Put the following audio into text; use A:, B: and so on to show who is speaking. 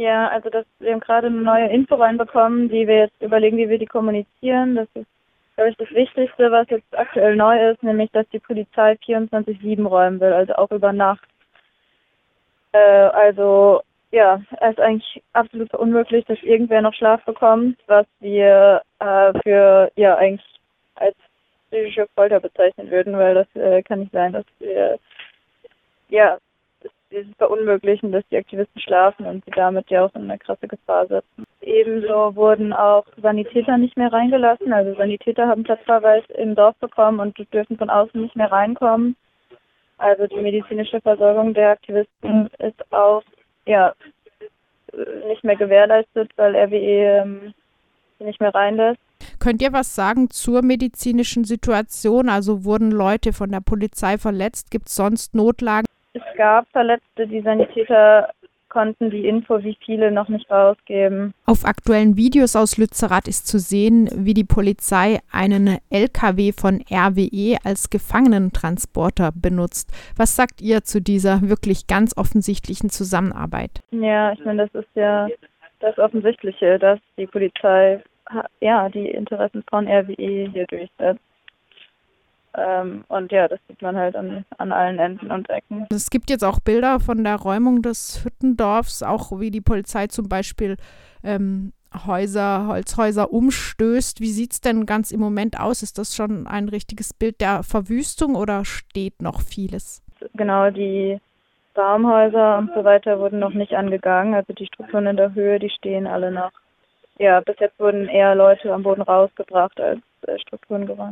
A: Ja, also das, wir haben gerade eine neue Info reinbekommen, die wir jetzt überlegen, wie wir die kommunizieren. Das ist, glaube ich, das Wichtigste, was jetzt aktuell neu ist, nämlich, dass die Polizei 24-7 räumen will, also auch über Nacht. Äh, also, ja, es ist eigentlich absolut unmöglich, dass irgendwer noch Schlaf bekommt, was wir äh, für, ja, eigentlich als psychische Folter bezeichnen würden, weil das äh, kann nicht sein, dass wir, ja, dieses Verunmöglichen, dass die Aktivisten schlafen und sie damit ja auch in eine krasse Gefahr setzen. Ebenso wurden auch Sanitäter nicht mehr reingelassen. Also Sanitäter haben Platzverweis im Dorf bekommen und dürfen von außen nicht mehr reinkommen. Also die medizinische Versorgung der Aktivisten ist auch ja nicht mehr gewährleistet, weil RWE ähm, nicht mehr reinlässt.
B: Könnt ihr was sagen zur medizinischen Situation? Also wurden Leute von der Polizei verletzt? Gibt es sonst Notlagen?
A: Es gab Verletzte, die Sanitäter konnten die Info, wie viele, noch nicht rausgeben.
B: Auf aktuellen Videos aus Lützerath ist zu sehen, wie die Polizei einen LKW von RWE als Gefangenentransporter benutzt. Was sagt ihr zu dieser wirklich ganz offensichtlichen Zusammenarbeit?
A: Ja, ich meine, das ist ja das Offensichtliche, dass die Polizei ja die Interessen von RWE hier durchsetzt. Ähm, und ja, das sieht man halt an, an allen Enden und Ecken.
B: Es gibt jetzt auch Bilder von der Räumung des Hüttendorfs, auch wie die Polizei zum Beispiel ähm, Häuser, Holzhäuser umstößt. Wie sieht es denn ganz im Moment aus? Ist das schon ein richtiges Bild der Verwüstung oder steht noch vieles?
A: Genau, die Baumhäuser und so weiter wurden noch nicht angegangen. Also die Strukturen in der Höhe, die stehen alle noch. Ja, bis jetzt wurden eher Leute am Boden rausgebracht als äh, Strukturen geräumt.